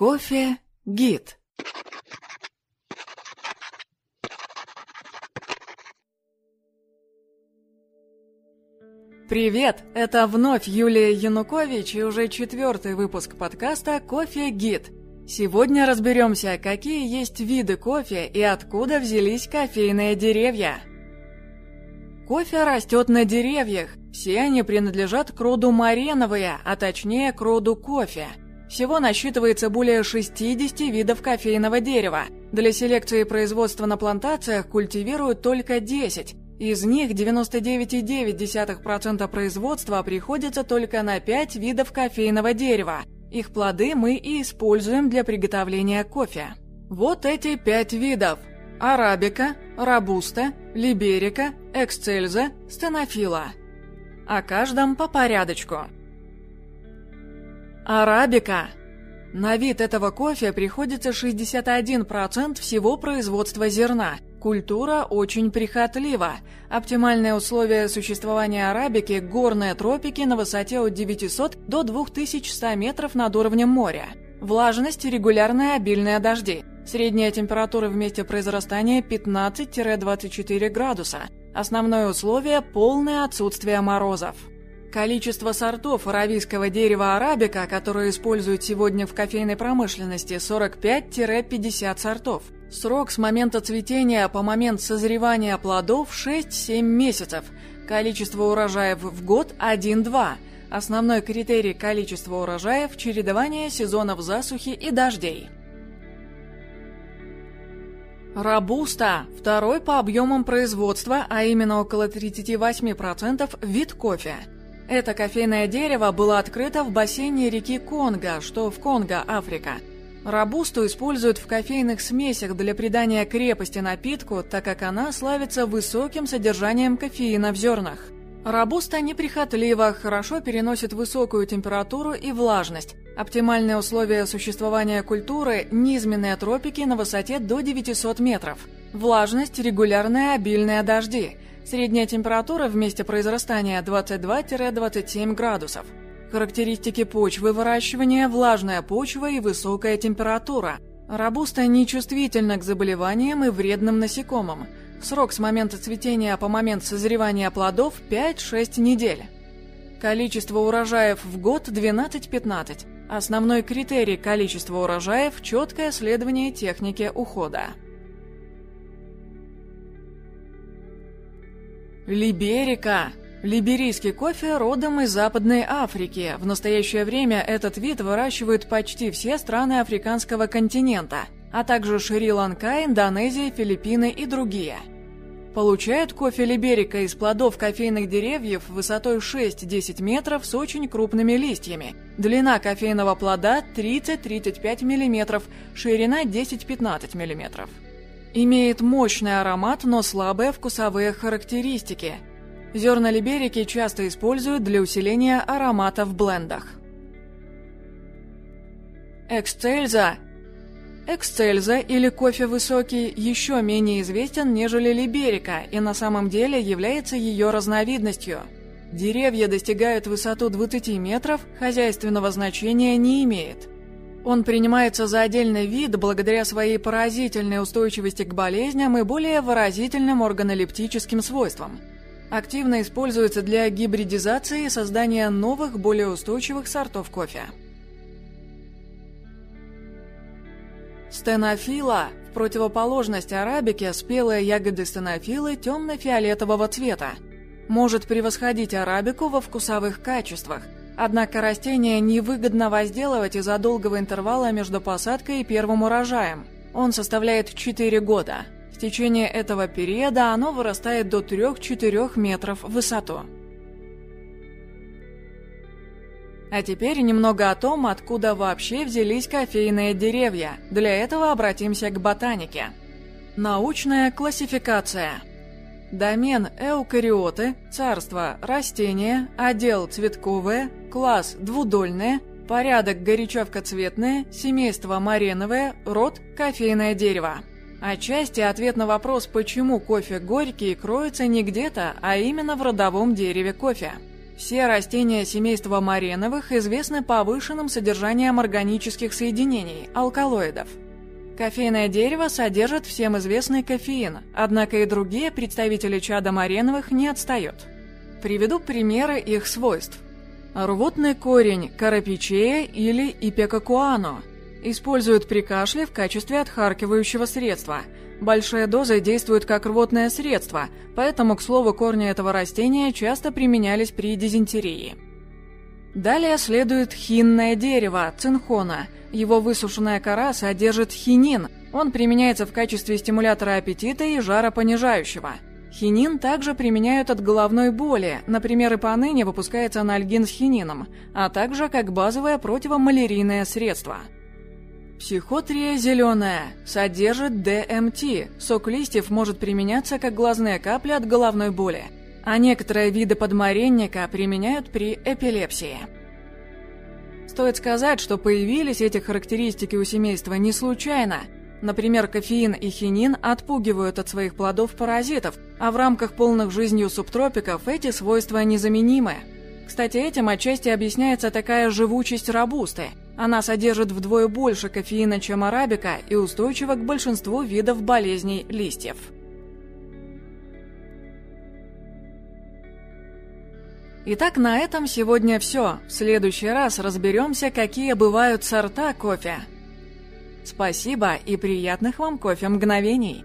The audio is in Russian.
Кофе Гид. Привет! Это вновь Юлия Янукович и уже четвертый выпуск подкаста «Кофе Гид». Сегодня разберемся, какие есть виды кофе и откуда взялись кофейные деревья. Кофе растет на деревьях. Все они принадлежат к роду мареновые, а точнее к роду кофе. Всего насчитывается более 60 видов кофейного дерева. Для селекции производства на плантациях культивируют только 10. Из них 99,9% производства приходится только на 5 видов кофейного дерева. Их плоды мы и используем для приготовления кофе. Вот эти пять видов. Арабика, Робуста, Либерика, Эксцельза, Стенофила. О каждом по порядочку. Арабика. На вид этого кофе приходится 61% всего производства зерна. Культура очень прихотлива. Оптимальные условия существования арабики – горные тропики на высоте от 900 до 2100 метров над уровнем моря. Влажность – регулярные обильные дожди. Средняя температура в месте произрастания 15-24 градуса. Основное условие – полное отсутствие морозов. Количество сортов аравийского дерева арабика, которые используют сегодня в кофейной промышленности, 45-50 сортов. Срок с момента цветения по момент созревания плодов 6-7 месяцев. Количество урожаев в год 1-2. Основной критерий количества урожаев – чередование сезонов засухи и дождей. Робуста – второй по объемам производства, а именно около 38% вид кофе. Это кофейное дерево было открыто в бассейне реки Конго, что в Конго, Африка. Робусту используют в кофейных смесях для придания крепости напитку, так как она славится высоким содержанием кофеина в зернах. Робуста неприхотлива, хорошо переносит высокую температуру и влажность. Оптимальные условия существования культуры – низменные тропики на высоте до 900 метров. Влажность – регулярные обильные дожди. Средняя температура в месте произрастания 22-27 градусов. Характеристики почвы выращивания – влажная почва и высокая температура. Робуста нечувствительна к заболеваниям и вредным насекомым. Срок с момента цветения по момент созревания плодов – 5-6 недель. Количество урожаев в год – 12-15. Основной критерий количества урожаев – четкое следование технике ухода. Либерика. Либерийский кофе родом из Западной Африки. В настоящее время этот вид выращивают почти все страны африканского континента, а также Шри-Ланка, Индонезия, Филиппины и другие. Получают кофе либерика из плодов кофейных деревьев высотой 6-10 метров с очень крупными листьями. Длина кофейного плода 30-35 мм, ширина 10-15 мм. Имеет мощный аромат, но слабые вкусовые характеристики. Зерна либерики часто используют для усиления аромата в блендах. Эксцельза Эксцельза или кофе высокий еще менее известен, нежели либерика, и на самом деле является ее разновидностью. Деревья достигают высоту 20 метров, хозяйственного значения не имеет. Он принимается за отдельный вид благодаря своей поразительной устойчивости к болезням и более выразительным органолептическим свойствам. Активно используется для гибридизации и создания новых, более устойчивых сортов кофе. Стенофила в противоположность арабике спелые ягоды стенофилы темно-фиолетового цвета. Может превосходить арабику во вкусовых качествах, однако растение невыгодно возделывать из-за долгого интервала между посадкой и первым урожаем. Он составляет 4 года. В течение этого периода оно вырастает до 3-4 метров в высоту. А теперь немного о том, откуда вообще взялись кофейные деревья. Для этого обратимся к ботанике. Научная классификация. Домен эукариоты, царство растения, отдел цветковые, класс двудольные, порядок горячевкоцветные, семейство мареновое, род кофейное дерево. Отчасти ответ на вопрос, почему кофе горький, кроется не где-то, а именно в родовом дереве кофе. Все растения семейства мареновых известны повышенным содержанием органических соединений, алкалоидов. Кофейное дерево содержит всем известный кофеин, однако и другие представители чада мареновых не отстают. Приведу примеры их свойств. Рвотный корень карапичея или ипекакуано используют при кашле в качестве отхаркивающего средства – Большая доза действует как рвотное средство, поэтому, к слову, корни этого растения часто применялись при дизентерии. Далее следует хинное дерево, цинхона. Его высушенная кора содержит хинин. Он применяется в качестве стимулятора аппетита и жаропонижающего. Хинин также применяют от головной боли, например, и поныне выпускается анальгин с хинином, а также как базовое противомалярийное средство – Психотрия зеленая содержит ДМТ. Сок листьев может применяться как глазные капли от головной боли, а некоторые виды подмаренника применяют при эпилепсии. Стоит сказать, что появились эти характеристики у семейства не случайно. Например, кофеин и хинин отпугивают от своих плодов паразитов, а в рамках полных жизнью субтропиков эти свойства незаменимы. Кстати, этим отчасти объясняется такая живучесть рабусты – она содержит вдвое больше кофеина, чем арабика, и устойчива к большинству видов болезней листьев. Итак, на этом сегодня все. В следующий раз разберемся, какие бывают сорта кофе. Спасибо и приятных вам кофе мгновений!